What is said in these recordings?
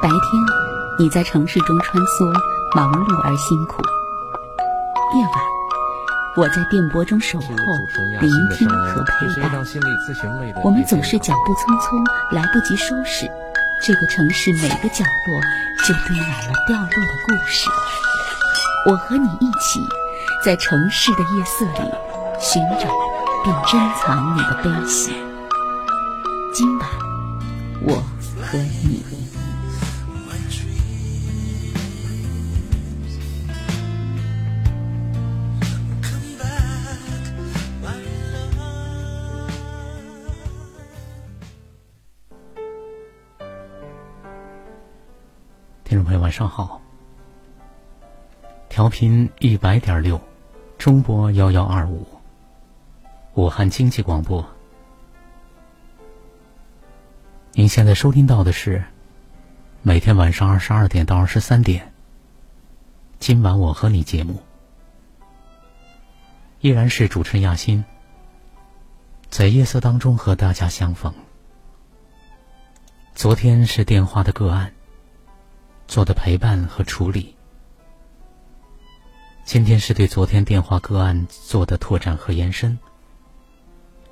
白天，你在城市中穿梭，忙碌而辛苦；夜晚，我在电波中守候，聆听和陪伴。我们总是脚步匆匆，来不及收拾，这个城市每个角落就堆满了掉落的故事。我和你一起，在城市的夜色里寻找并珍藏你的悲喜。今晚，我和你。上好。调频一百点六，中波幺幺二五，武汉经济广播。您现在收听到的是每天晚上二十二点到二十三点，今晚我和你节目，依然是主持人亚欣，在夜色当中和大家相逢。昨天是电话的个案，做的陪伴和处理。今天是对昨天电话个案做的拓展和延伸，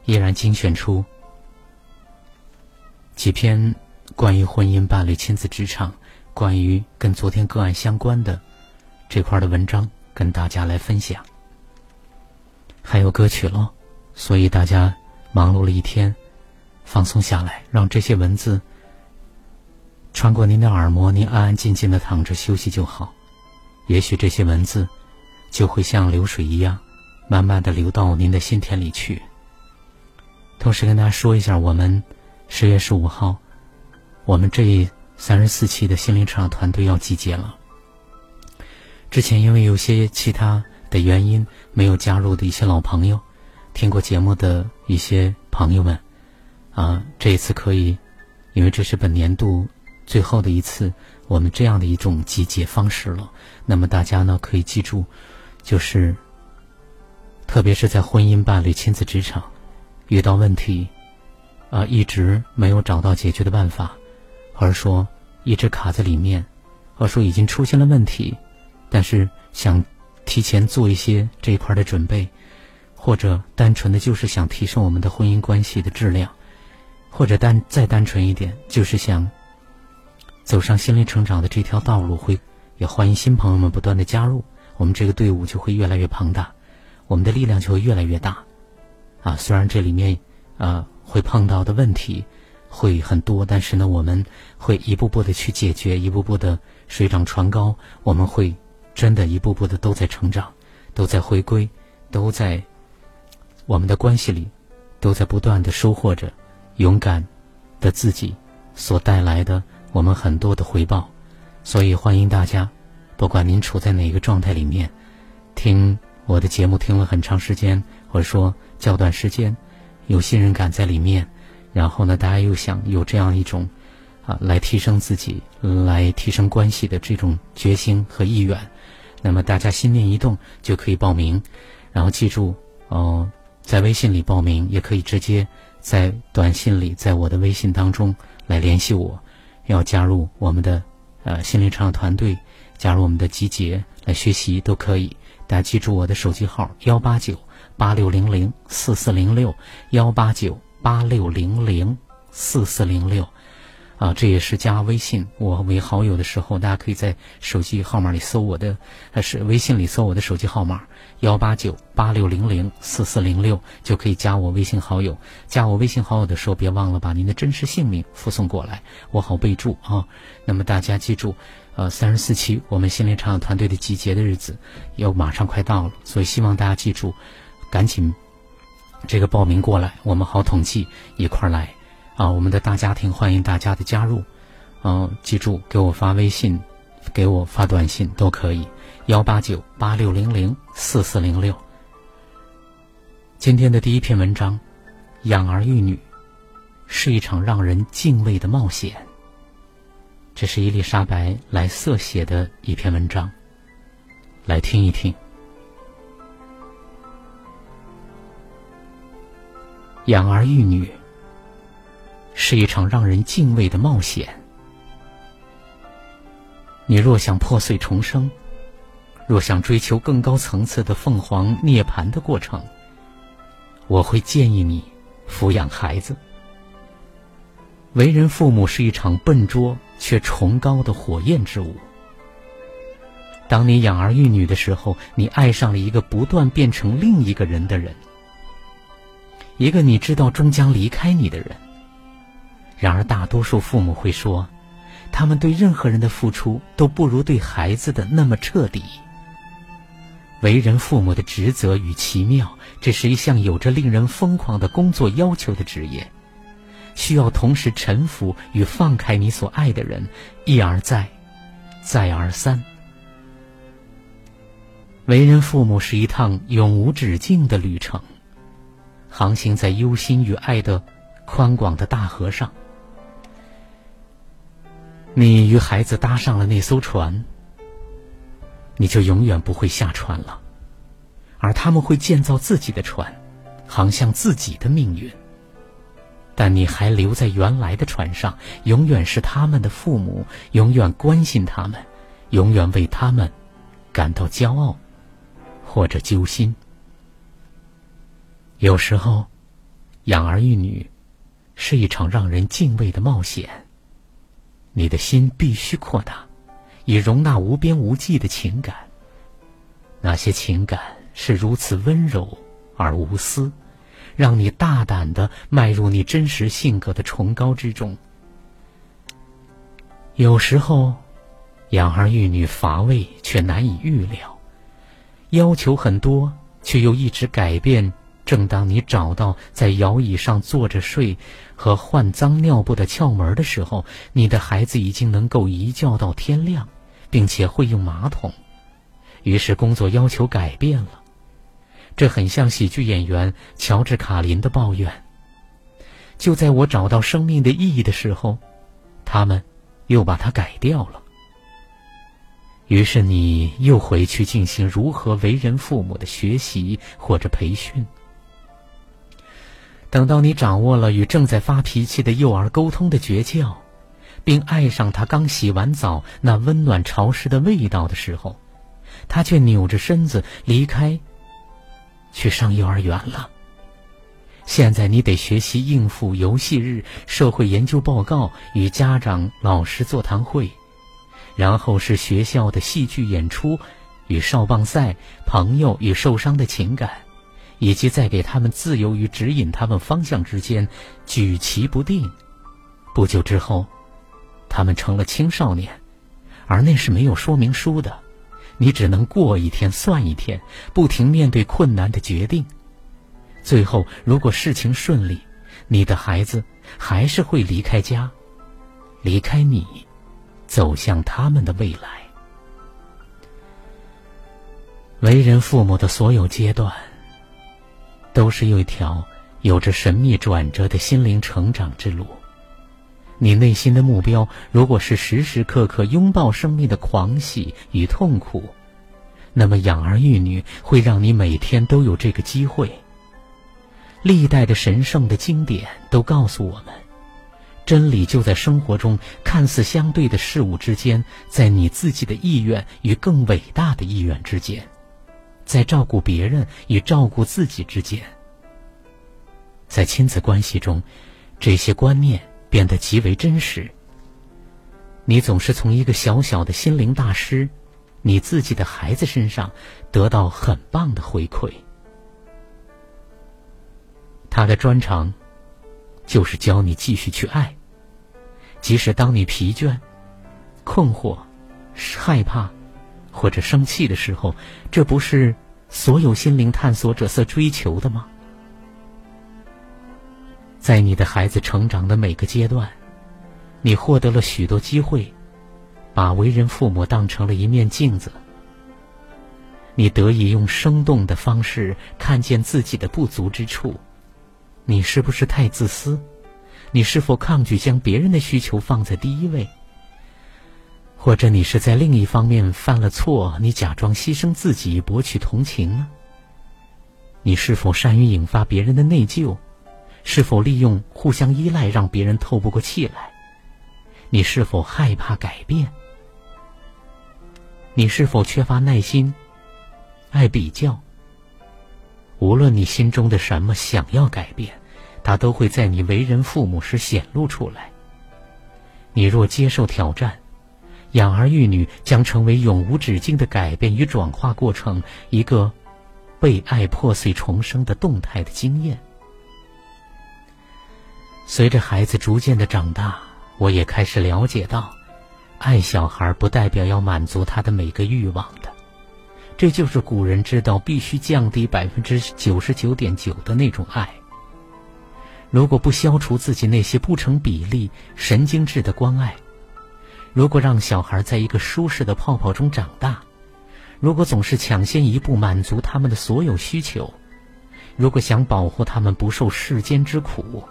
依然精选出几篇关于婚姻、伴侣、亲子、职场，关于跟昨天个案相关的这块的文章，跟大家来分享。还有歌曲喽，所以大家忙碌了一天，放松下来，让这些文字穿过您的耳膜，您安安静静的躺着休息就好。也许这些文字。就会像流水一样，慢慢的流到您的心田里去。同时跟大家说一下，我们十月十五号，我们这三十四期的心灵成长团队要集结了。之前因为有些其他的原因没有加入的一些老朋友，听过节目的一些朋友们，啊，这一次可以，因为这是本年度最后的一次我们这样的一种集结方式了。那么大家呢可以记住。就是，特别是在婚姻、伴侣、亲子、职场遇到问题，啊，一直没有找到解决的办法，或者说一直卡在里面，或者说已经出现了问题，但是想提前做一些这一块的准备，或者单纯的就是想提升我们的婚姻关系的质量，或者单再单纯一点，就是想走上心灵成长的这条道路，会也欢迎新朋友们不断的加入。我们这个队伍就会越来越庞大，我们的力量就会越来越大，啊，虽然这里面啊会碰到的问题会很多，但是呢，我们会一步步的去解决，一步步的水涨船高，我们会真的一步步的都在成长，都在回归，都在我们的关系里，都在不断的收获着勇敢的自己所带来的我们很多的回报，所以欢迎大家。不管您处在哪个状态里面，听我的节目听了很长时间，或者说较短时间，有信任感在里面，然后呢，大家又想有这样一种啊来提升自己、来提升关系的这种决心和意愿，那么大家心念一动就可以报名，然后记住哦，在微信里报名，也可以直接在短信里，在我的微信当中来联系我，要加入我们的呃心灵成长团队。加入我们的集结来学习都可以，大家记住我的手机号幺八九八六零零四四零六幺八九八六零零四四零六，啊，这也是加微信我为好友的时候，大家可以在手机号码里搜我的，还是微信里搜我的手机号码幺八九八六零零四四零六，就可以加我微信好友。加我微信好友的时候，别忘了把您的真实姓名附送过来，我好备注啊。那么大家记住。呃，三十四期我们心灵成长团队的集结的日子，又马上快到了，所以希望大家记住，赶紧这个报名过来，我们好统计一块儿来啊！我们的大家庭欢迎大家的加入，嗯，记住给我发微信，给我发短信都可以，幺八九八六零零四四零六。今天的第一篇文章，养儿育女是一场让人敬畏的冒险。这是伊丽莎白·莱瑟写的一篇文章，来听一听。养儿育女是一场让人敬畏的冒险。你若想破碎重生，若想追求更高层次的凤凰涅槃的过程，我会建议你抚养孩子。为人父母是一场笨拙却崇高的火焰之舞。当你养儿育女的时候，你爱上了一个不断变成另一个人的人，一个你知道终将离开你的人。然而，大多数父母会说，他们对任何人的付出都不如对孩子的那么彻底。为人父母的职责与奇妙，这是一项有着令人疯狂的工作要求的职业，需要同时臣服与放开你所爱的人，一而再，再而三。为人父母是一趟永无止境的旅程，航行在忧心与爱的宽广的大河上。你与孩子搭上了那艘船，你就永远不会下船了，而他们会建造自己的船，航向自己的命运。但你还留在原来的船上，永远是他们的父母，永远关心他们，永远为他们感到骄傲或者揪心。有时候，养儿育女是一场让人敬畏的冒险。你的心必须扩大，以容纳无边无际的情感。那些情感是如此温柔而无私，让你大胆的迈入你真实性格的崇高之中。有时候，养儿育女乏味却难以预料，要求很多却又一直改变。正当你找到在摇椅上坐着睡和换脏尿布的窍门的时候，你的孩子已经能够一觉到天亮，并且会用马桶。于是工作要求改变了，这很像喜剧演员乔治·卡林的抱怨。就在我找到生命的意义的时候，他们又把它改掉了。于是你又回去进行如何为人父母的学习或者培训。等到你掌握了与正在发脾气的幼儿沟通的诀窍，并爱上他刚洗完澡那温暖潮湿的味道的时候，他却扭着身子离开，去上幼儿园了。现在你得学习应付游戏日、社会研究报告与家长、老师座谈会，然后是学校的戏剧演出与少棒赛、朋友与受伤的情感。以及在给他们自由与指引他们方向之间举棋不定。不久之后，他们成了青少年，而那是没有说明书的，你只能过一天算一天，不停面对困难的决定。最后，如果事情顺利，你的孩子还是会离开家，离开你，走向他们的未来。为人父母的所有阶段。都是有一条有着神秘转折的心灵成长之路。你内心的目标，如果是时时刻刻拥抱生命的狂喜与痛苦，那么养儿育女会让你每天都有这个机会。历代的神圣的经典都告诉我们，真理就在生活中看似相对的事物之间，在你自己的意愿与更伟大的意愿之间。在照顾别人与照顾自己之间，在亲子关系中，这些观念变得极为真实。你总是从一个小小的心灵大师，你自己的孩子身上得到很棒的回馈。他的专长就是教你继续去爱，即使当你疲倦、困惑、害怕。或者生气的时候，这不是所有心灵探索者所追求的吗？在你的孩子成长的每个阶段，你获得了许多机会，把为人父母当成了一面镜子。你得以用生动的方式看见自己的不足之处。你是不是太自私？你是否抗拒将别人的需求放在第一位？或者你是在另一方面犯了错，你假装牺牲自己博取同情呢？你是否善于引发别人的内疚？是否利用互相依赖让别人透不过气来？你是否害怕改变？你是否缺乏耐心？爱比较？无论你心中的什么想要改变，它都会在你为人父母时显露出来。你若接受挑战，养儿育女将成为永无止境的改变与转化过程，一个被爱破碎重生的动态的经验。随着孩子逐渐的长大，我也开始了解到，爱小孩不代表要满足他的每个欲望的。这就是古人知道必须降低百分之九十九点九的那种爱。如果不消除自己那些不成比例、神经质的关爱，如果让小孩在一个舒适的泡泡中长大，如果总是抢先一步满足他们的所有需求，如果想保护他们不受世间之苦，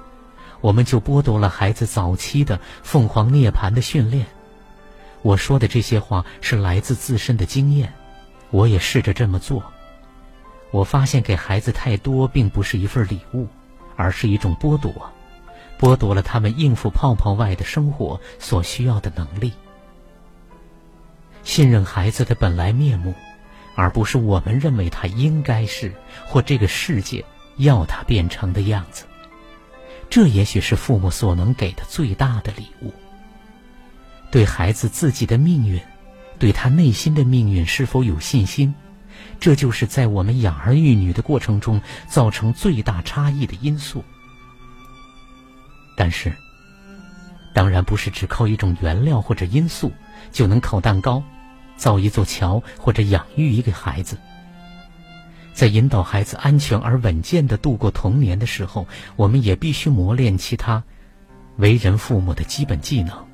我们就剥夺了孩子早期的凤凰涅槃的训练。我说的这些话是来自自身的经验。我也试着这么做，我发现给孩子太多并不是一份礼物，而是一种剥夺，剥夺了他们应付泡泡外的生活所需要的能力。信任孩子的本来面目，而不是我们认为他应该是或这个世界要他变成的样子，这也许是父母所能给的最大的礼物。对孩子自己的命运。对他内心的命运是否有信心，这就是在我们养儿育女的过程中造成最大差异的因素。但是，当然不是只靠一种原料或者因素就能烤蛋糕、造一座桥或者养育一个孩子。在引导孩子安全而稳健的度过童年的时候，我们也必须磨练其他为人父母的基本技能。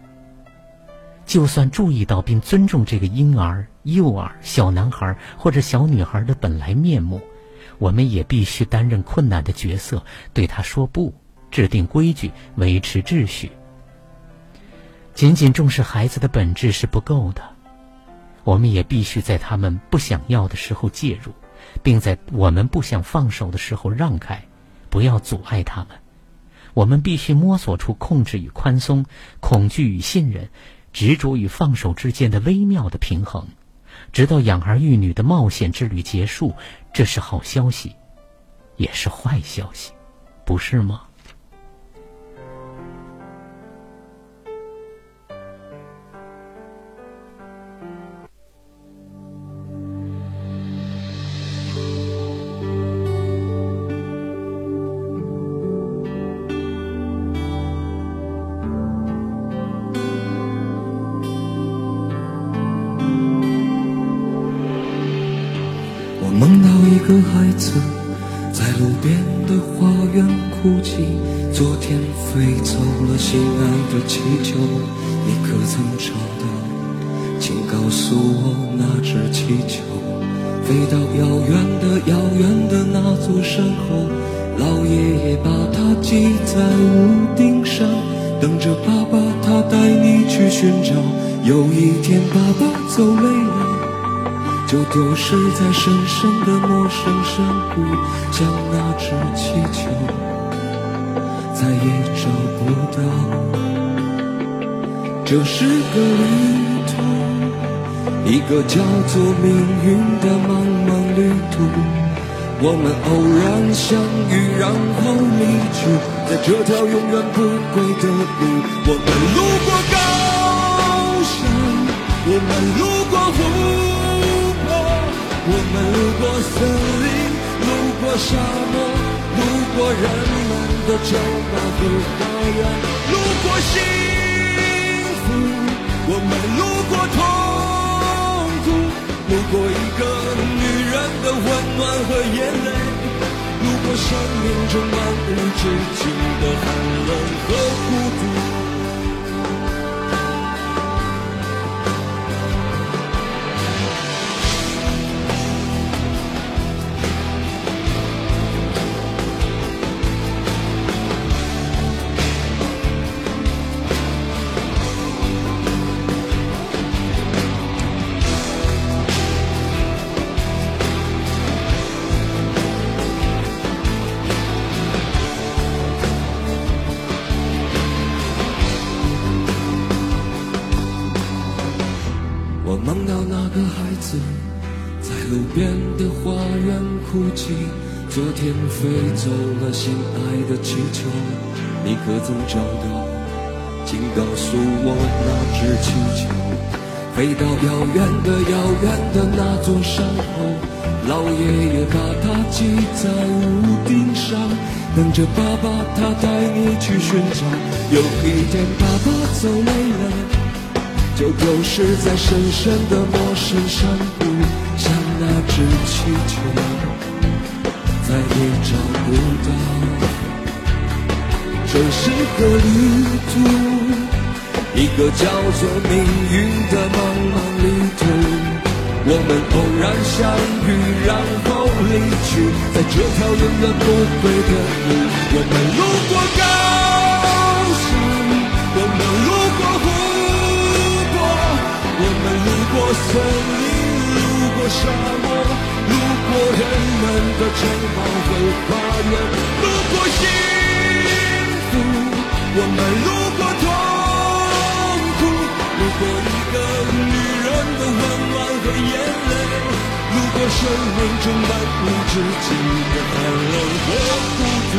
就算注意到并尊重这个婴儿、幼儿、小男孩或者小女孩的本来面目，我们也必须担任困难的角色，对他说不，制定规矩，维持秩序。仅仅重视孩子的本质是不够的，我们也必须在他们不想要的时候介入，并在我们不想放手的时候让开，不要阻碍他们。我们必须摸索出控制与宽松、恐惧与信任。执着与放手之间的微妙的平衡，直到养儿育女的冒险之旅结束，这是好消息，也是坏消息，不是吗？气球，飞到遥远的遥远的那座山后，老爷爷把它系在屋顶上，等着爸爸他带你去寻找。有一天爸爸走累了，就丢失在深深的陌生山谷，像那只气球，再也找不到。这是个离。一个叫做命运的茫茫旅途。我们偶然相遇，然后离去，在这条永远不归的路。我们路过高山，我们路过湖泊。我们路过森林，路过沙漠，路过人们的筹码和花园，路过幸福，我们路眼泪，路过生命中漫无止境的寒冷。飞走了心爱的气球，你可曾找到？请告诉我那只气球，飞到遥远的遥远的那座山后，老爷爷把它系在屋顶上，等着爸爸他带你去寻找。有一天爸爸走累了，就丢失在深深的陌生山谷，像那只气球，再也找不到。这是个旅途，一个叫做命运的茫茫旅途。我们偶然相遇，然后离去，在这条永远不归的路。我们路过高山，我们路过湖泊，我们路过森林，路过沙漠，路过人们的城堡和花园，路过心。我们路过痛苦，路过一个女人的温暖和眼泪，如果生命中漫无止境的寒冷和孤独。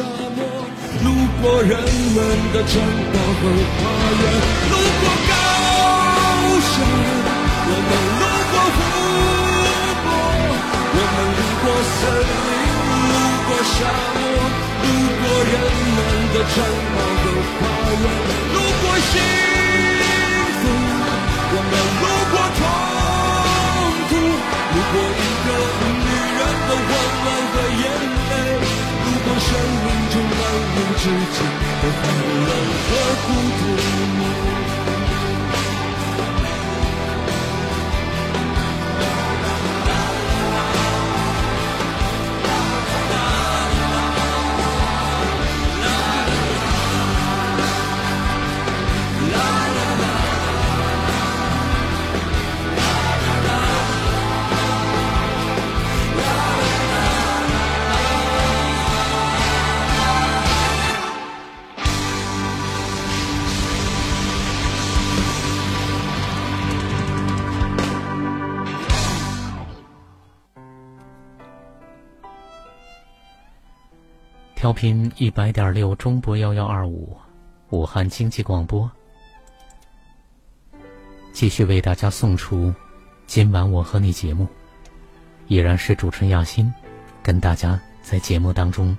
沙漠，路过人们的城堡和花园，路过高山，我们路过湖泊，我们路过森林，路过沙漠，路过人们的城堡和花园，路过中漫无止境的寒冷和孤独。频一百点六中波幺幺二五，武汉经济广播，继续为大家送出今晚我和你节目，依然是主持人亚欣，跟大家在节目当中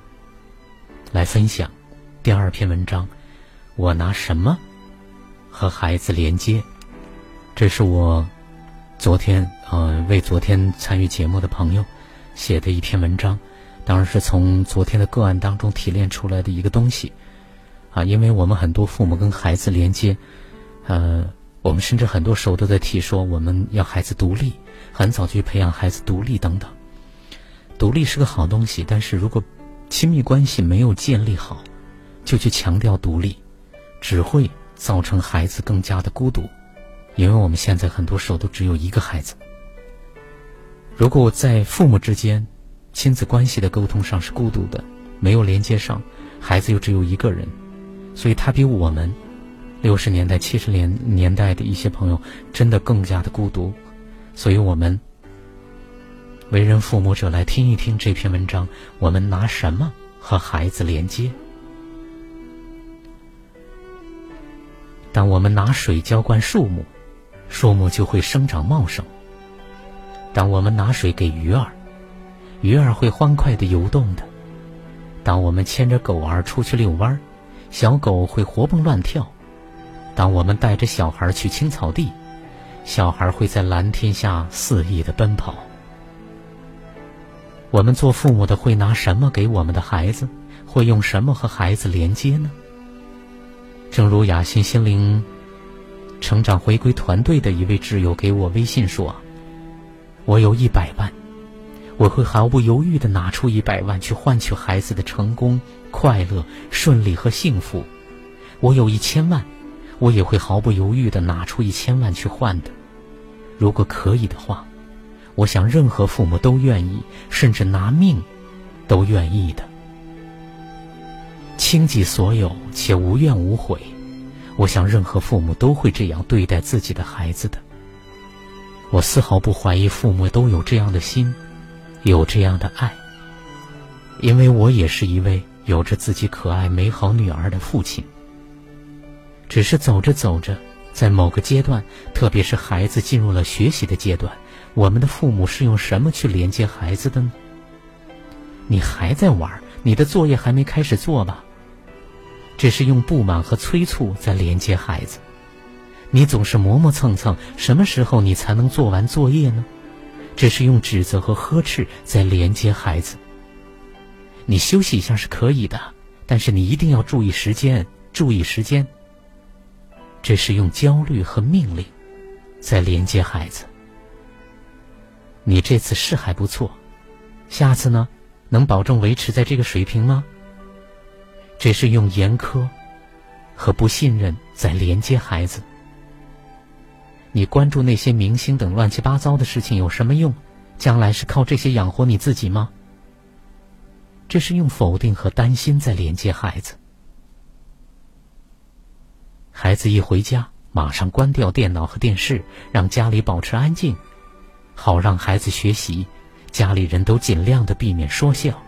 来分享第二篇文章。我拿什么和孩子连接？这是我昨天呃为昨天参与节目的朋友写的一篇文章。当然是从昨天的个案当中提炼出来的一个东西，啊，因为我们很多父母跟孩子连接，呃，我们甚至很多时候都在提说我们要孩子独立，很早去培养孩子独立等等。独立是个好东西，但是如果亲密关系没有建立好，就去强调独立，只会造成孩子更加的孤独，因为我们现在很多时候都只有一个孩子。如果在父母之间，亲子关系的沟通上是孤独的，没有连接上，孩子又只有一个人，所以他比我们六十年代、七十年年代的一些朋友真的更加的孤独。所以我们为人父母者来听一听这篇文章：我们拿什么和孩子连接？当我们拿水浇灌树木，树木就会生长茂盛；当我们拿水给鱼儿，鱼儿会欢快地游动的。当我们牵着狗儿出去遛弯，小狗会活蹦乱跳。当我们带着小孩去青草地，小孩会在蓝天下肆意地奔跑。我们做父母的会拿什么给我们的孩子？会用什么和孩子连接呢？正如雅欣心灵成长回归团队的一位挚友给我微信说：“我有一百万，我会毫不犹豫的拿出一百万去换取孩子的成功、快乐、顺利和幸福。我有一千万，我也会毫不犹豫的拿出一千万去换的。如果可以的话，我想任何父母都愿意，甚至拿命都愿意的。”倾尽所有且无怨无悔，我想任何父母都会这样对待自己的孩子的。我丝毫不怀疑父母都有这样的心，有这样的爱，因为我也是一位有着自己可爱美好女儿的父亲。只是走着走着，在某个阶段，特别是孩子进入了学习的阶段，我们的父母是用什么去连接孩子的呢？你还在玩，你的作业还没开始做吧？只是用不满和催促在连接孩子，你总是磨磨蹭蹭，什么时候你才能做完作业呢？只是用指责和呵斥在连接孩子。你休息一下是可以的，但是你一定要注意时间，注意时间。这是用焦虑和命令在连接孩子。你这次是还不错，下次呢，能保证维持在这个水平吗？这是用严苛和不信任在连接孩子。你关注那些明星等乱七八糟的事情有什么用？将来是靠这些养活你自己吗？这是用否定和担心在连接孩子。孩子一回家，马上关掉电脑和电视，让家里保持安静，好让孩子学习。家里人都尽量的避免说笑。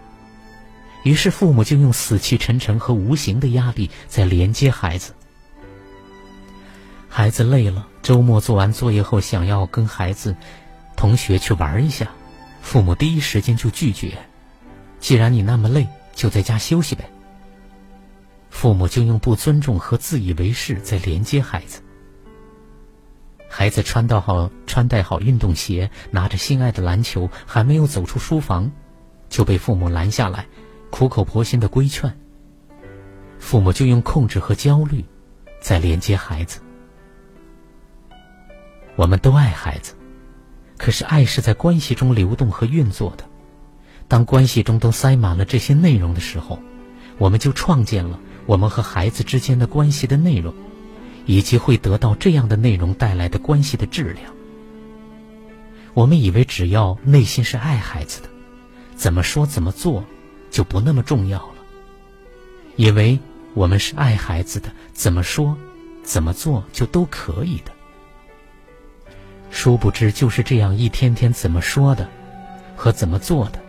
于是，父母就用死气沉沉和无形的压力在连接孩子。孩子累了，周末做完作业后，想要跟孩子、同学去玩一下，父母第一时间就拒绝。既然你那么累，就在家休息呗。父母就用不尊重和自以为是在连接孩子。孩子穿到好、穿戴好运动鞋，拿着心爱的篮球，还没有走出书房，就被父母拦下来。苦口婆心的规劝，父母就用控制和焦虑，在连接孩子。我们都爱孩子，可是爱是在关系中流动和运作的。当关系中都塞满了这些内容的时候，我们就创建了我们和孩子之间的关系的内容，以及会得到这样的内容带来的关系的质量。我们以为只要内心是爱孩子的，怎么说怎么做。就不那么重要了，以为我们是爱孩子的，怎么说、怎么做就都可以的。殊不知，就是这样一天天怎么说的和怎么做的，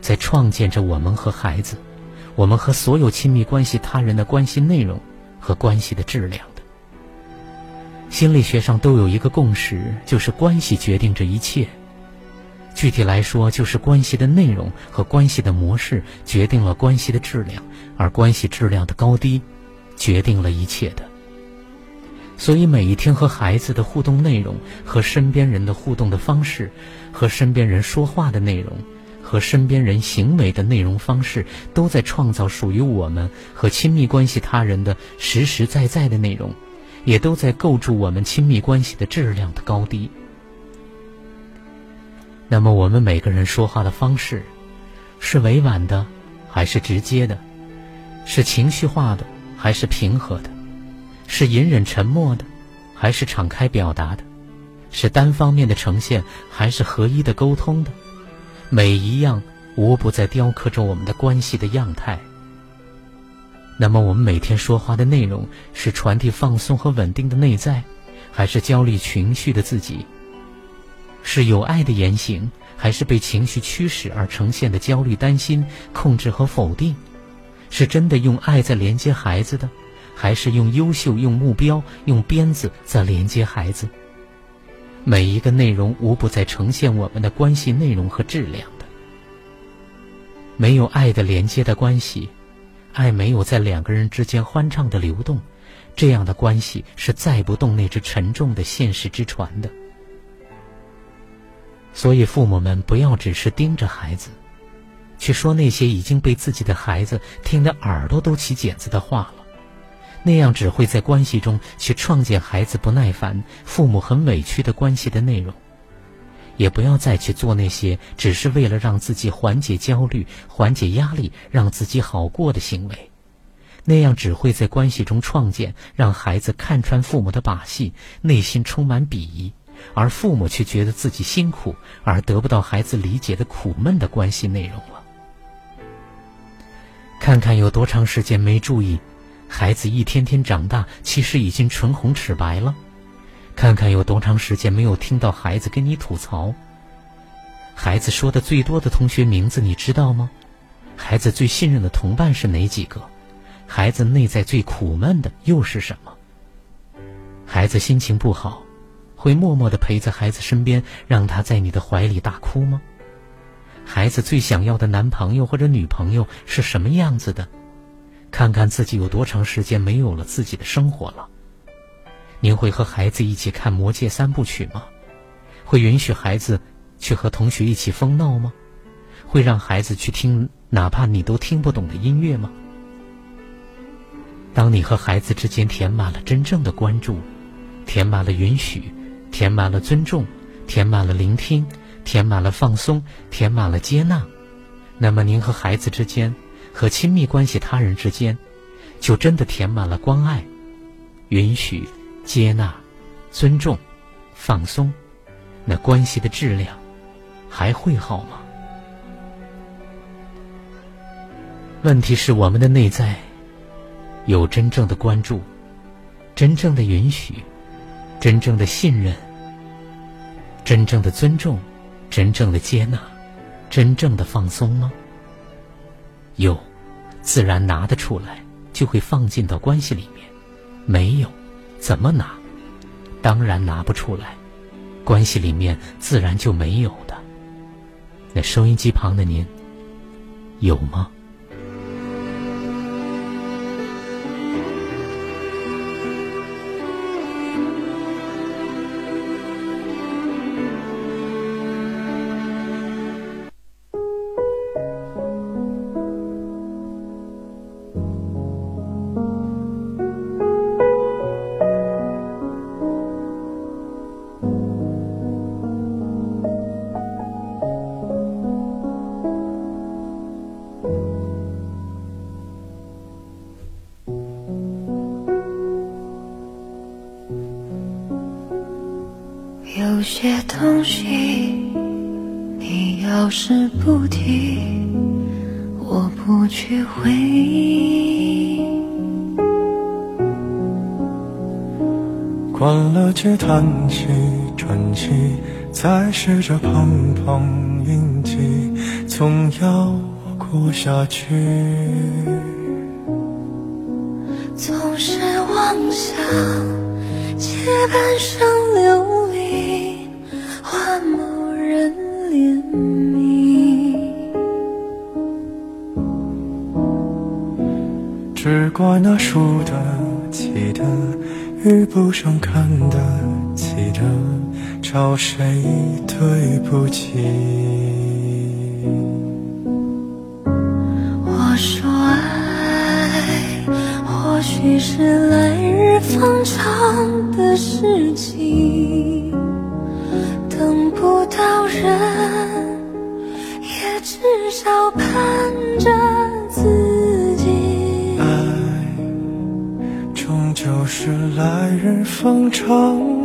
在创建着我们和孩子、我们和所有亲密关系他人的关系内容和关系的质量的。心理学上都有一个共识，就是关系决定着一切。具体来说，就是关系的内容和关系的模式决定了关系的质量，而关系质量的高低，决定了一切的。所以，每一天和孩子的互动内容、和身边人的互动的方式、和身边人说话的内容、和身边人行为的内容方式，都在创造属于我们和亲密关系他人的实实在在的内容，也都在构筑我们亲密关系的质量的高低。那么，我们每个人说话的方式，是委婉的，还是直接的？是情绪化的，还是平和的？是隐忍沉默的，还是敞开表达的？是单方面的呈现，还是合一的沟通的？每一样无不在雕刻着我们的关系的样态。那么，我们每天说话的内容，是传递放松和稳定的内在，还是焦虑情绪的自己？是有爱的言行，还是被情绪驱使而呈现的焦虑、担心、控制和否定？是真的用爱在连接孩子的，还是用优秀、用目标、用鞭子在连接孩子？每一个内容无不在呈现我们的关系内容和质量的。没有爱的连接的关系，爱没有在两个人之间欢畅的流动，这样的关系是载不动那只沉重的现实之船的。所以，父母们不要只是盯着孩子，去说那些已经被自己的孩子听得耳朵都起茧子的话了。那样只会在关系中去创建孩子不耐烦、父母很委屈的关系的内容。也不要再去做那些只是为了让自己缓解焦虑、缓解压力、让自己好过的行为，那样只会在关系中创建让孩子看穿父母的把戏，内心充满鄙夷，而父母却觉得自己辛苦而得不到孩子理解的苦闷的关系内容了。看看有多长时间没注意，孩子一天天长大，其实已经唇红齿白了。看看有多长时间没有听到孩子跟你吐槽。孩子说的最多的同学名字你知道吗？孩子最信任的同伴是哪几个？孩子内在最苦闷的又是什么？孩子心情不好，会默默的陪在孩子身边，让他在你的怀里大哭吗？孩子最想要的男朋友或者女朋友是什么样子的？看看自己有多长时间没有了自己的生活了。您会和孩子一起看《魔戒》三部曲吗？会允许孩子去和同学一起疯闹吗？会让孩子去听哪怕你都听不懂的音乐吗？当你和孩子之间填满了真正的关注，填满了允许，填满了尊重，填满了聆听，填满了放松，填满了接纳，那么您和孩子之间，和亲密关系他人之间，就真的填满了关爱、允许。接纳、尊重、放松，那关系的质量还会好吗？问题是我们的内在有真正的关注、真正的允许、真正的信任、真正的尊重、真正的接纳、真正的放松吗？有，自然拿得出来，就会放进到关系里面；没有。怎么拿？当然拿不出来，关系里面自然就没有的。那收音机旁的您，有吗？试着碰碰运气，总要过下去。总是妄想借半生流离换某人怜悯，只怪那输得起的。遇不上看得起的，找谁对不起？我说爱，或许是来日方长的事情，等不到人，也至少盼着自。己。爱，终究是来日方长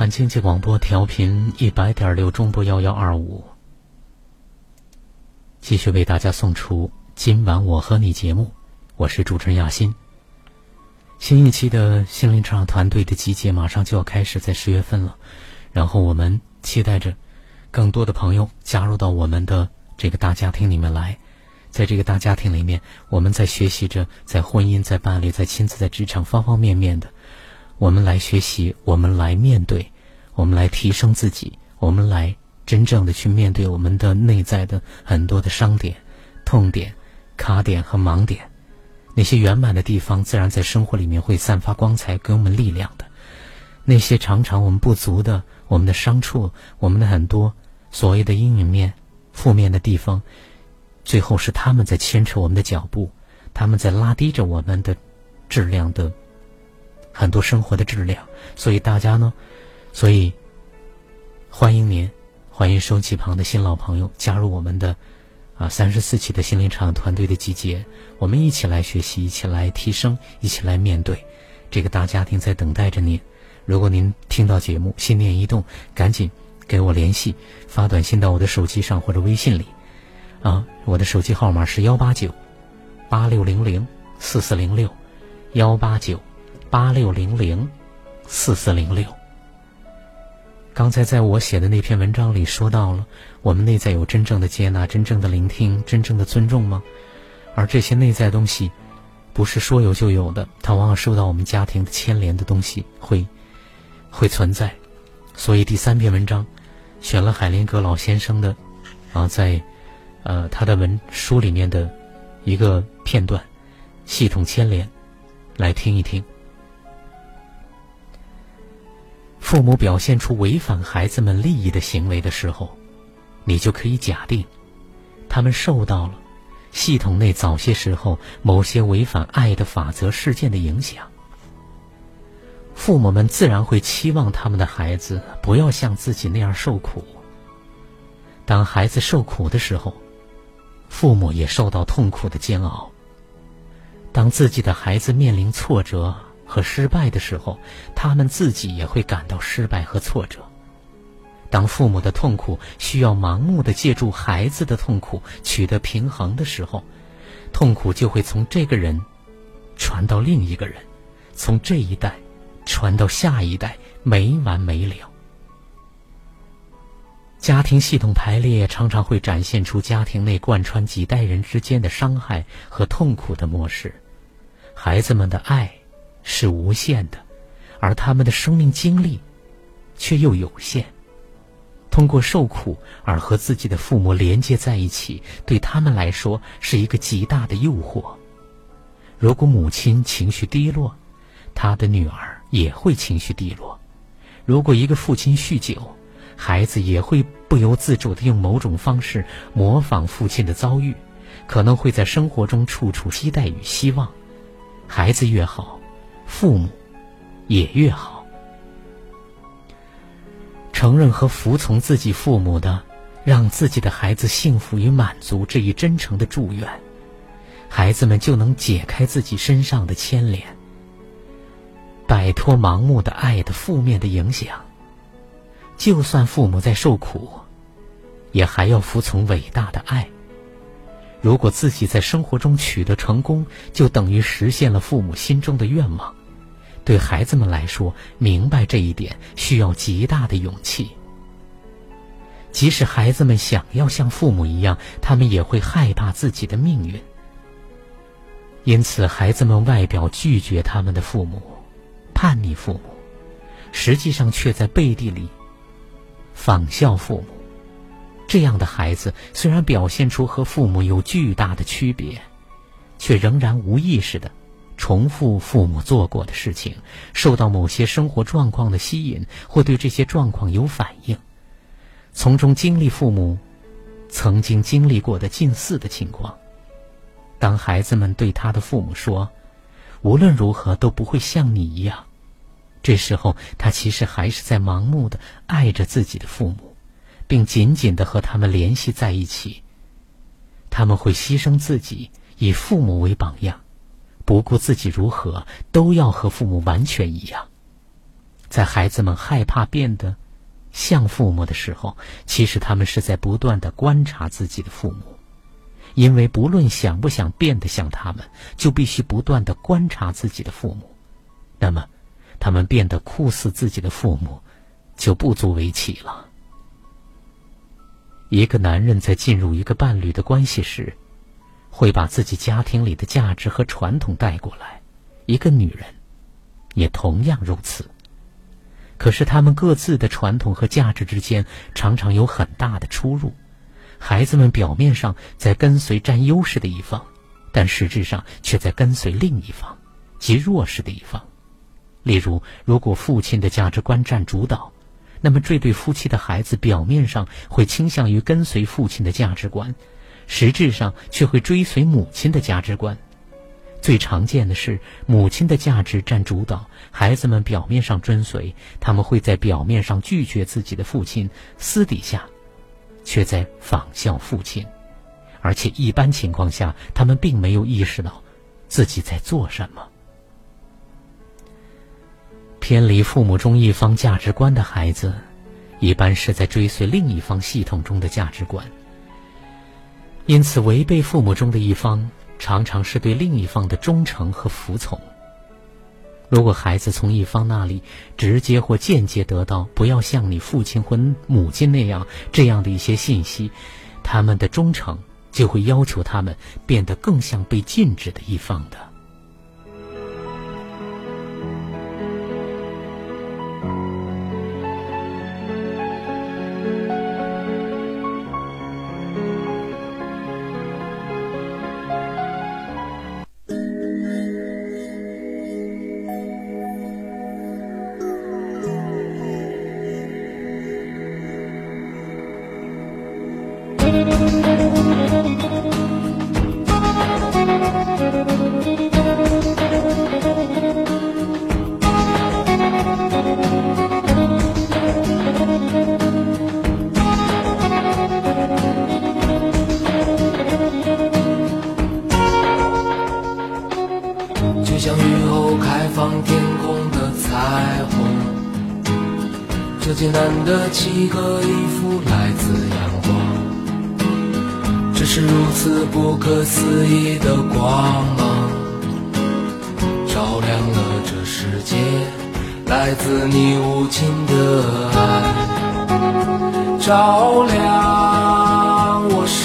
汉经济广播调频一百点六中波幺幺二五，继续为大家送出今晚我和你节目，我是主持人亚欣。新一期的心灵成长团队的集结马上就要开始，在十月份了，然后我们期待着更多的朋友加入到我们的这个大家庭里面来，在这个大家庭里面，我们在学习着，在婚姻、在伴侣、在亲子、在职场方方面面的。我们来学习，我们来面对，我们来提升自己，我们来真正的去面对我们的内在的很多的伤点、痛点、卡点和盲点。那些圆满的地方，自然在生活里面会散发光彩，给我们力量的。那些常常我们不足的、我们的伤处、我们的很多所谓的阴影面、负面的地方，最后是他们在牵扯我们的脚步，他们在拉低着我们的质量的。很多生活的质量，所以大家呢，所以欢迎您，欢迎收机旁的新老朋友加入我们的啊三十四期的心灵场团队的集结，我们一起来学习，一起来提升，一起来面对这个大家庭在等待着您。如果您听到节目，心念一动，赶紧给我联系，发短信到我的手机上或者微信里啊，我的手机号码是幺八九八六零零四四零六幺八九。八六零零四四零六。刚才在我写的那篇文章里说到了，我们内在有真正的接纳、真正的聆听、真正的尊重吗？而这些内在东西，不是说有就有的，它往往受到我们家庭的牵连的东西会会存在。所以第三篇文章选了海林格老先生的啊，在呃他的文书里面的一个片段，系统牵连，来听一听。父母表现出违反孩子们利益的行为的时候，你就可以假定，他们受到了系统内早些时候某些违反爱的法则事件的影响。父母们自然会期望他们的孩子不要像自己那样受苦。当孩子受苦的时候，父母也受到痛苦的煎熬。当自己的孩子面临挫折，和失败的时候，他们自己也会感到失败和挫折。当父母的痛苦需要盲目的借助孩子的痛苦取得平衡的时候，痛苦就会从这个人传到另一个人，从这一代传到下一代，没完没了。家庭系统排列常常会展现出家庭内贯穿几代人之间的伤害和痛苦的模式，孩子们的爱。是无限的，而他们的生命经历却又有限。通过受苦而和自己的父母连接在一起，对他们来说是一个极大的诱惑。如果母亲情绪低落，他的女儿也会情绪低落；如果一个父亲酗酒，孩子也会不由自主的用某种方式模仿父亲的遭遇，可能会在生活中处处期待与希望。孩子越好。父母也越好，承认和服从自己父母的，让自己的孩子幸福与满足这一真诚的祝愿，孩子们就能解开自己身上的牵连，摆脱盲目的爱的负面的影响。就算父母在受苦，也还要服从伟大的爱。如果自己在生活中取得成功，就等于实现了父母心中的愿望。对孩子们来说，明白这一点需要极大的勇气。即使孩子们想要像父母一样，他们也会害怕自己的命运。因此，孩子们外表拒绝他们的父母，叛逆父母，实际上却在背地里仿效父母。这样的孩子虽然表现出和父母有巨大的区别，却仍然无意识的重复父母做过的事情，受到某些生活状况的吸引，或对这些状况有反应。从中经历父母曾经经历过的近似的情况。当孩子们对他的父母说：“无论如何都不会像你一样。”这时候，他其实还是在盲目的爱着自己的父母，并紧紧的和他们联系在一起。他们会牺牲自己，以父母为榜样，不顾自己如何，都要和父母完全一样。在孩子们害怕变得……像父母的时候，其实他们是在不断的观察自己的父母，因为不论想不想变得像他们，就必须不断的观察自己的父母。那么，他们变得酷似自己的父母，就不足为奇了。一个男人在进入一个伴侣的关系时，会把自己家庭里的价值和传统带过来；一个女人，也同样如此。可是，他们各自的传统和价值之间常常有很大的出入。孩子们表面上在跟随占优势的一方，但实质上却在跟随另一方，即弱势的一方。例如，如果父亲的价值观占主导，那么这对夫妻的孩子表面上会倾向于跟随父亲的价值观，实质上却会追随母亲的价值观。最常见的是，母亲的价值占主导，孩子们表面上追随，他们会在表面上拒绝自己的父亲，私底下，却在仿效父亲，而且一般情况下，他们并没有意识到自己在做什么。偏离父母中一方价值观的孩子，一般是在追随另一方系统中的价值观，因此违背父母中的一方。常常是对另一方的忠诚和服从。如果孩子从一方那里直接或间接得到“不要像你父亲或母亲那样”这样的一些信息，他们的忠诚就会要求他们变得更像被禁止的一方的。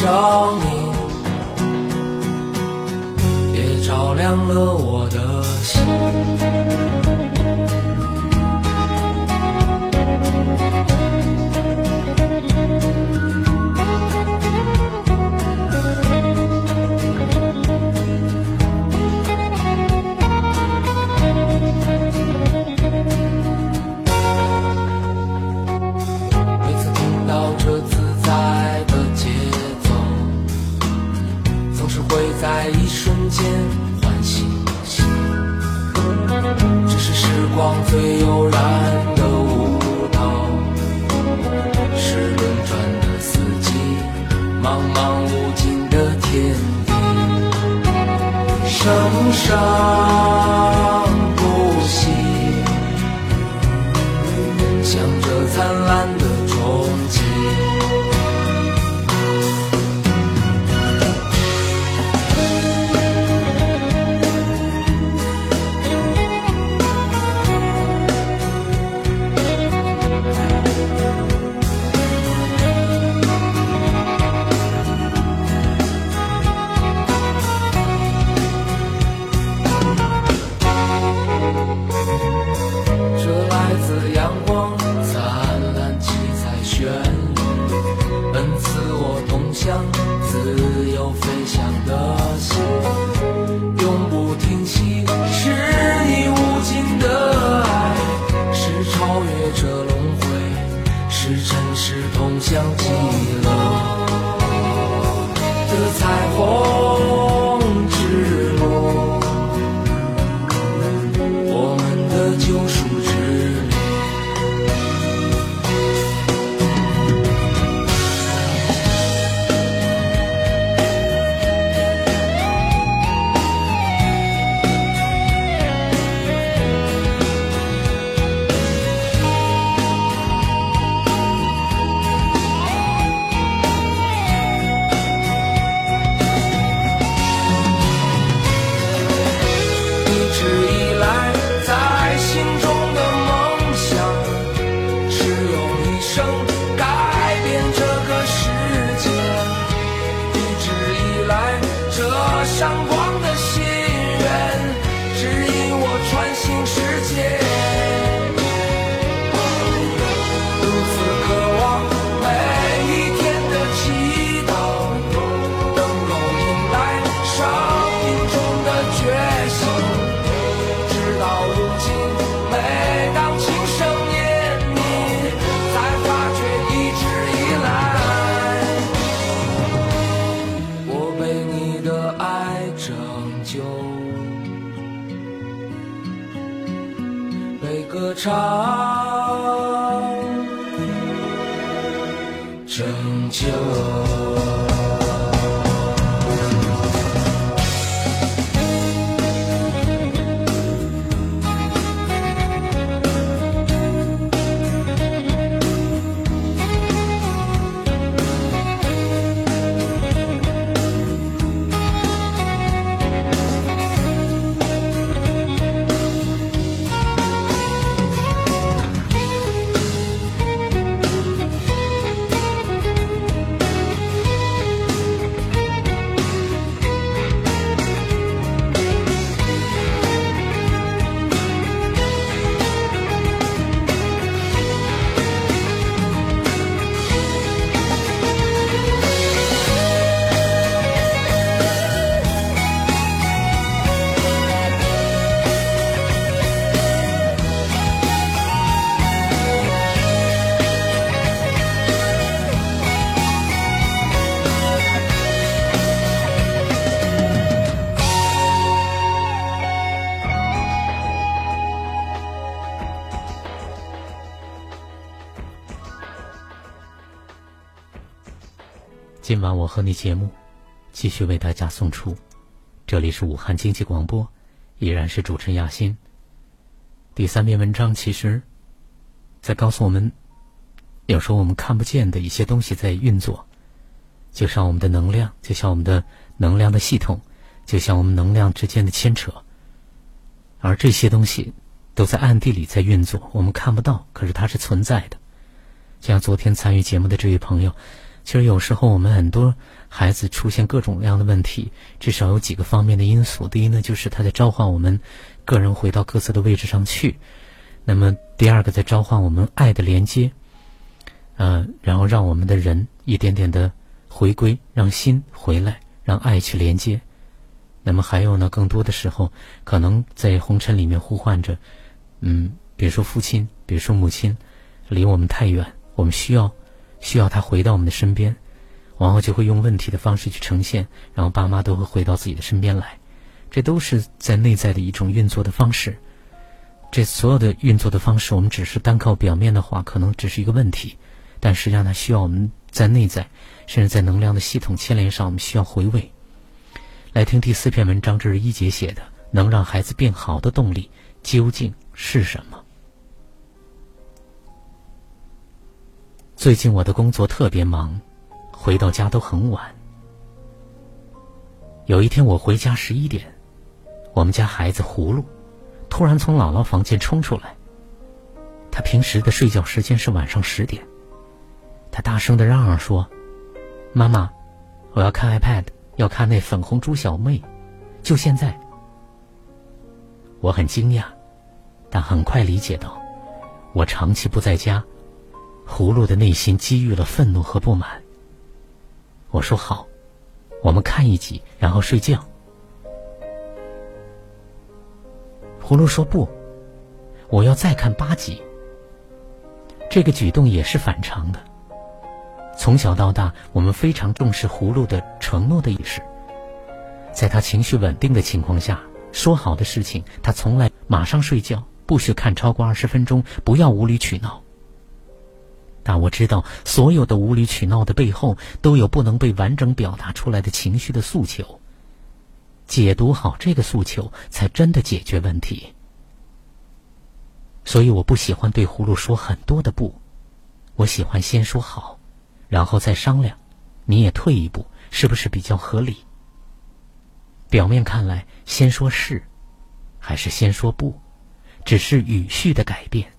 亮我生命，也照亮了我的最悠然的舞蹈，是轮转的四季，茫茫无尽的天地，生生。我和你节目继续为大家送出，这里是武汉经济广播，依然是主持人亚欣。第三篇文章其实，在告诉我们，有时候我们看不见的一些东西在运作，就像我们的能量，就像我们的能量的系统，就像我们能量之间的牵扯，而这些东西都在暗地里在运作，我们看不到，可是它是存在的。像昨天参与节目的这位朋友。其实有时候我们很多孩子出现各种各样的问题，至少有几个方面的因素。第一呢，就是他在召唤我们个人回到各自的位置上去；那么第二个，在召唤我们爱的连接，呃，然后让我们的人一点点的回归，让心回来，让爱去连接。那么还有呢，更多的时候，可能在红尘里面呼唤着，嗯，比如说父亲，比如说母亲，离我们太远，我们需要。需要他回到我们的身边，往往就会用问题的方式去呈现，然后爸妈都会回到自己的身边来，这都是在内在的一种运作的方式。这所有的运作的方式，我们只是单靠表面的话，可能只是一个问题，但实际上它需要我们在内在，甚至在能量的系统牵连上，我们需要回味。来听第四篇文章，这是一杰写的，能让孩子变好的动力究竟是什么？最近我的工作特别忙，回到家都很晚。有一天我回家十一点，我们家孩子葫芦突然从姥姥房间冲出来。他平时的睡觉时间是晚上十点。他大声的嚷嚷说：“妈妈，我要看 iPad，要看那粉红猪小妹，就现在。”我很惊讶，但很快理解到，我长期不在家，葫芦的内心积郁了愤怒和不满。我说好，我们看一集，然后睡觉。葫芦说不，我要再看八集。这个举动也是反常的。从小到大，我们非常重视葫芦的承诺的意识。在他情绪稳定的情况下，说好的事情，他从来马上睡觉，不许看超过二十分钟，不要无理取闹。但我知道，所有的无理取闹的背后，都有不能被完整表达出来的情绪的诉求。解读好这个诉求，才真的解决问题。所以，我不喜欢对葫芦说很多的不，我喜欢先说好。然后再商量，你也退一步，是不是比较合理？表面看来，先说是，还是先说不，只是语序的改变。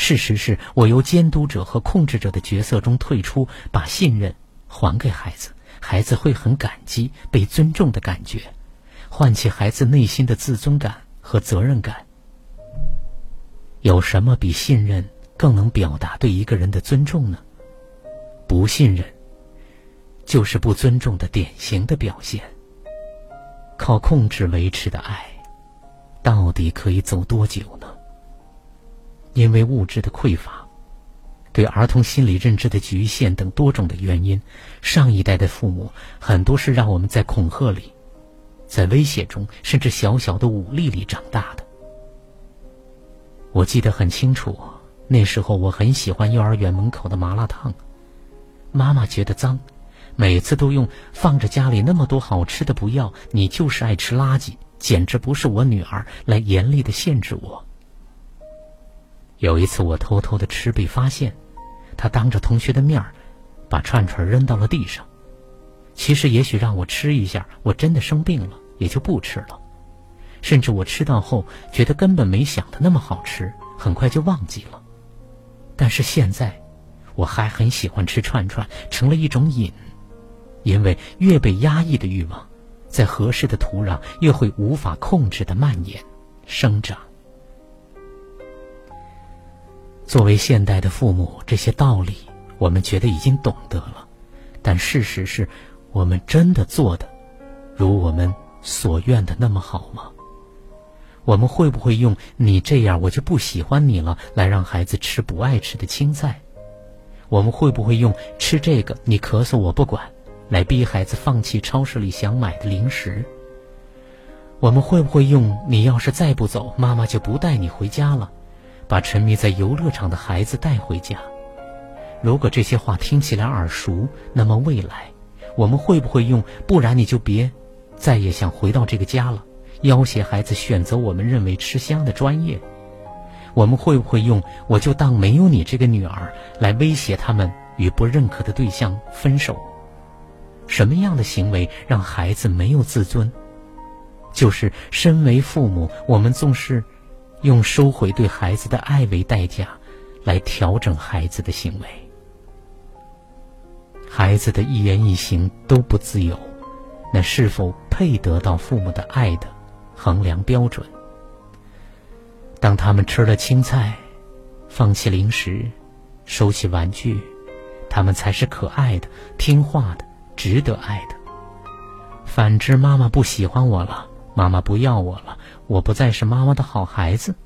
事实是我由监督者和控制者的角色中退出，把信任还给孩子，孩子会很感激被尊重的感觉，唤起孩子内心的自尊感和责任感。有什么比信任更能表达对一个人的尊重呢？不信任，就是不尊重的典型的表现。靠控制维持的爱，到底可以走多久呢？因为物质的匮乏，对儿童心理认知的局限等多种的原因，上一代的父母很多是让我们在恐吓里，在威胁中，甚至小小的武力里长大的。我记得很清楚，那时候我很喜欢幼儿园门口的麻辣烫。妈妈觉得脏，每次都用放着家里那么多好吃的不要，你就是爱吃垃圾，简直不是我女儿来严厉的限制我。有一次我偷偷的吃被发现，他当着同学的面儿，把串串扔到了地上。其实也许让我吃一下，我真的生病了，也就不吃了。甚至我吃到后觉得根本没想的那么好吃，很快就忘记了。但是现在。我还很喜欢吃串串，成了一种瘾，因为越被压抑的欲望，在合适的土壤越会无法控制的蔓延、生长。作为现代的父母，这些道理我们觉得已经懂得了，但事实是，我们真的做的，如我们所愿的那么好吗？我们会不会用“你这样我就不喜欢你了”来让孩子吃不爱吃的青菜？我们会不会用吃这个你咳嗽我不管，来逼孩子放弃超市里想买的零食？我们会不会用你要是再不走，妈妈就不带你回家了，把沉迷在游乐场的孩子带回家？如果这些话听起来耳熟，那么未来，我们会不会用不然你就别再也想回到这个家了，要挟孩子选择我们认为吃香的专业？我们会不会用“我就当没有你这个女儿”来威胁他们与不认可的对象分手？什么样的行为让孩子没有自尊？就是身为父母，我们总是用收回对孩子的爱为代价，来调整孩子的行为。孩子的一言一行都不自由，那是否配得到父母的爱的衡量标准？当他们吃了青菜，放弃零食，收起玩具，他们才是可爱的、听话的、值得爱的。反之，妈妈不喜欢我了，妈妈不要我了，我不再是妈妈的好孩子。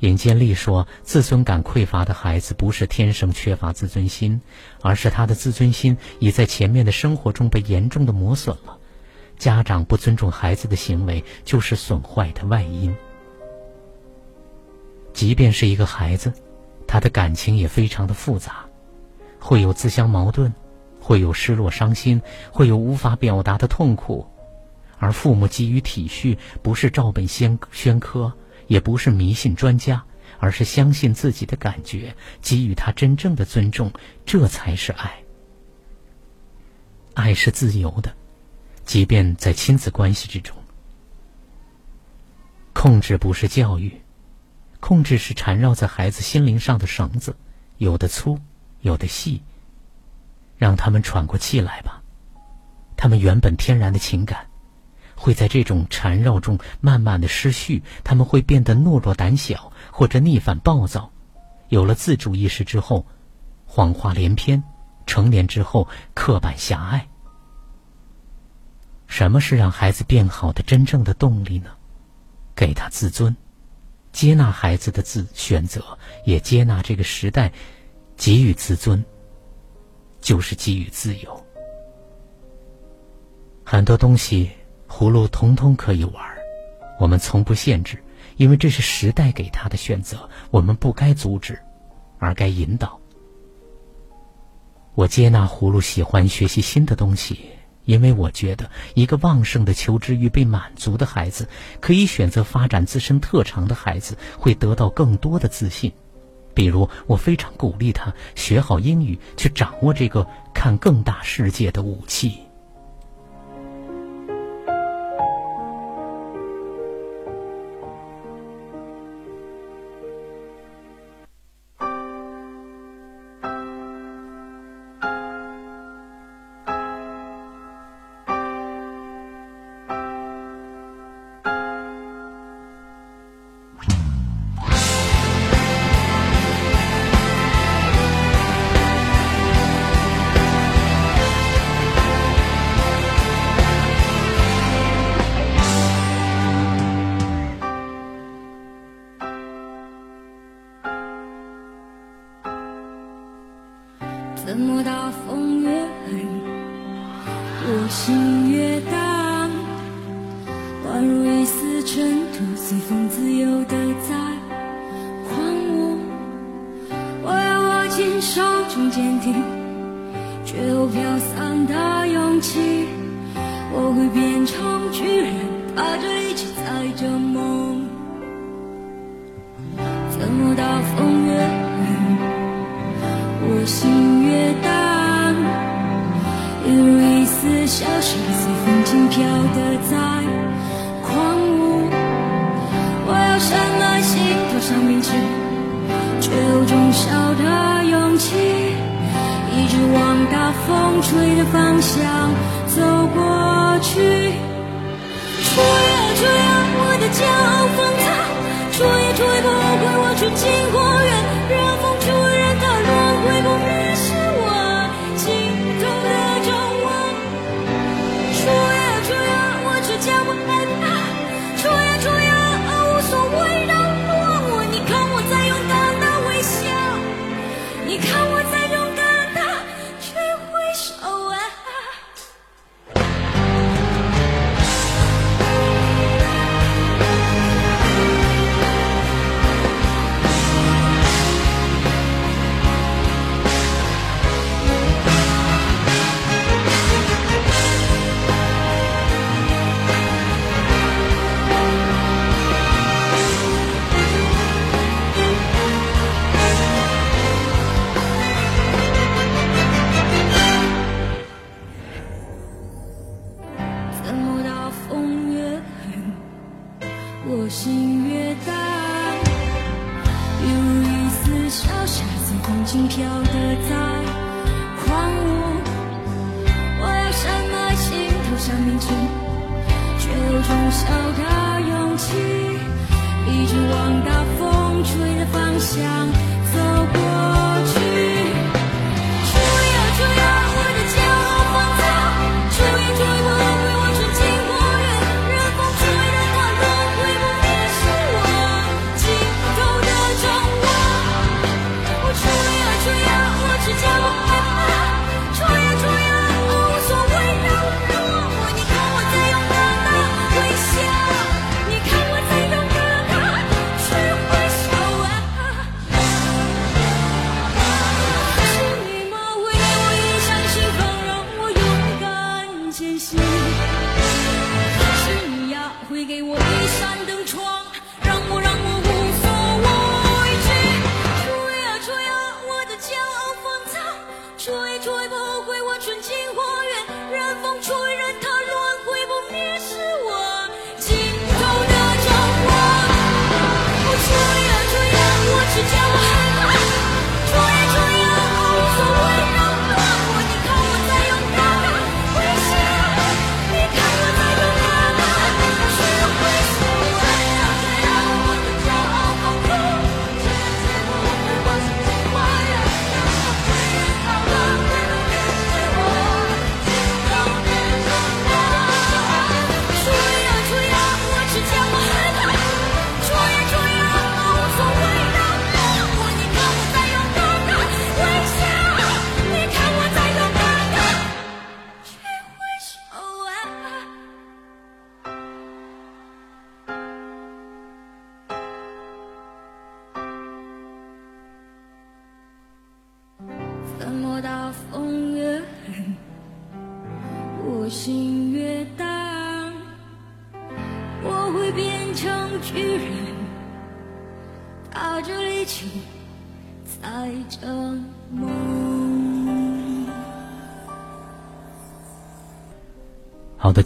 尹建莉说：“自尊感匮乏的孩子不是天生缺乏自尊心，而是他的自尊心已在前面的生活中被严重的磨损了。家长不尊重孩子的行为，就是损坏的外因。”即便是一个孩子，他的感情也非常的复杂，会有自相矛盾，会有失落、伤心，会有无法表达的痛苦。而父母给予体恤，不是照本宣宣科，也不是迷信专家，而是相信自己的感觉，给予他真正的尊重，这才是爱。爱是自由的，即便在亲子关系之中，控制不是教育。控制是缠绕在孩子心灵上的绳子，有的粗，有的细。让他们喘过气来吧，他们原本天然的情感，会在这种缠绕中慢慢的失序。他们会变得懦弱胆小，或者逆反暴躁，有了自主意识之后，谎话连篇；成年之后，刻板狭隘。什么是让孩子变好的真正的动力呢？给他自尊，接纳孩子的自选择，也接纳这个时代给予自尊，就是给予自由。很多东西葫芦通通可以玩，我们从不限制。因为这是时代给他的选择，我们不该阻止，而该引导。我接纳葫芦喜欢学习新的东西，因为我觉得一个旺盛的求知欲被满足的孩子，可以选择发展自身特长的孩子，会得到更多的自信。比如，我非常鼓励他学好英语，去掌握这个看更大世界的武器。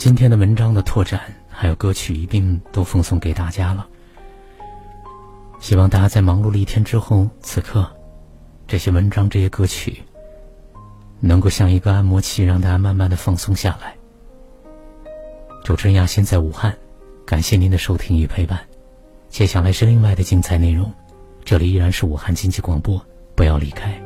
今天的文章的拓展还有歌曲一并都奉送给大家了。希望大家在忙碌了一天之后，此刻这些文章、这些歌曲，能够像一个按摩器，让大家慢慢的放松下来。主持人亚欣在武汉，感谢您的收听与陪伴。接下来是另外的精彩内容，这里依然是武汉经济广播，不要离开。